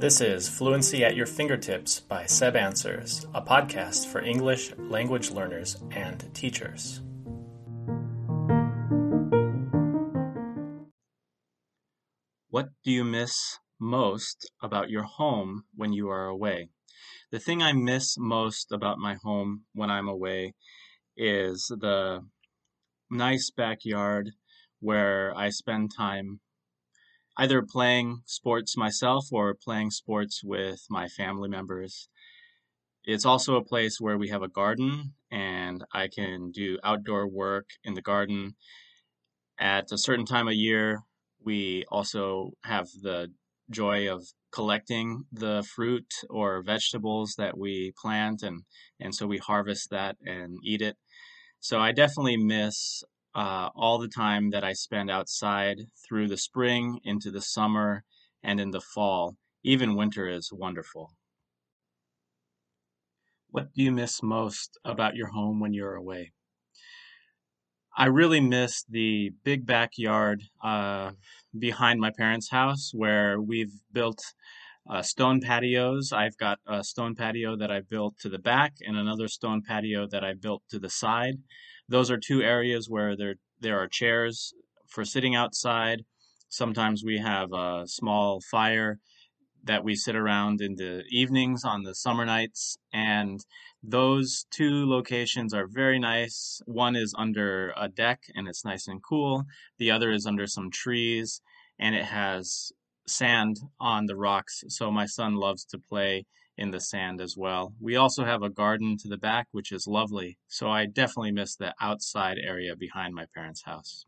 This is Fluency at Your Fingertips by Seb Answers, a podcast for English language learners and teachers. What do you miss most about your home when you are away? The thing I miss most about my home when I'm away is the nice backyard where I spend time either playing sports myself or playing sports with my family members. It's also a place where we have a garden and I can do outdoor work in the garden. At a certain time of year, we also have the joy of collecting the fruit or vegetables that we plant and and so we harvest that and eat it. So I definitely miss uh, all the time that I spend outside through the spring into the summer and in the fall. Even winter is wonderful. What do you miss most about your home when you're away? I really miss the big backyard uh, behind my parents' house where we've built uh, stone patios. I've got a stone patio that I built to the back and another stone patio that I built to the side those are two areas where there there are chairs for sitting outside. Sometimes we have a small fire that we sit around in the evenings on the summer nights and those two locations are very nice. One is under a deck and it's nice and cool. The other is under some trees and it has sand on the rocks. So my son loves to play in the sand as well. We also have a garden to the back, which is lovely. So I definitely miss the outside area behind my parents' house.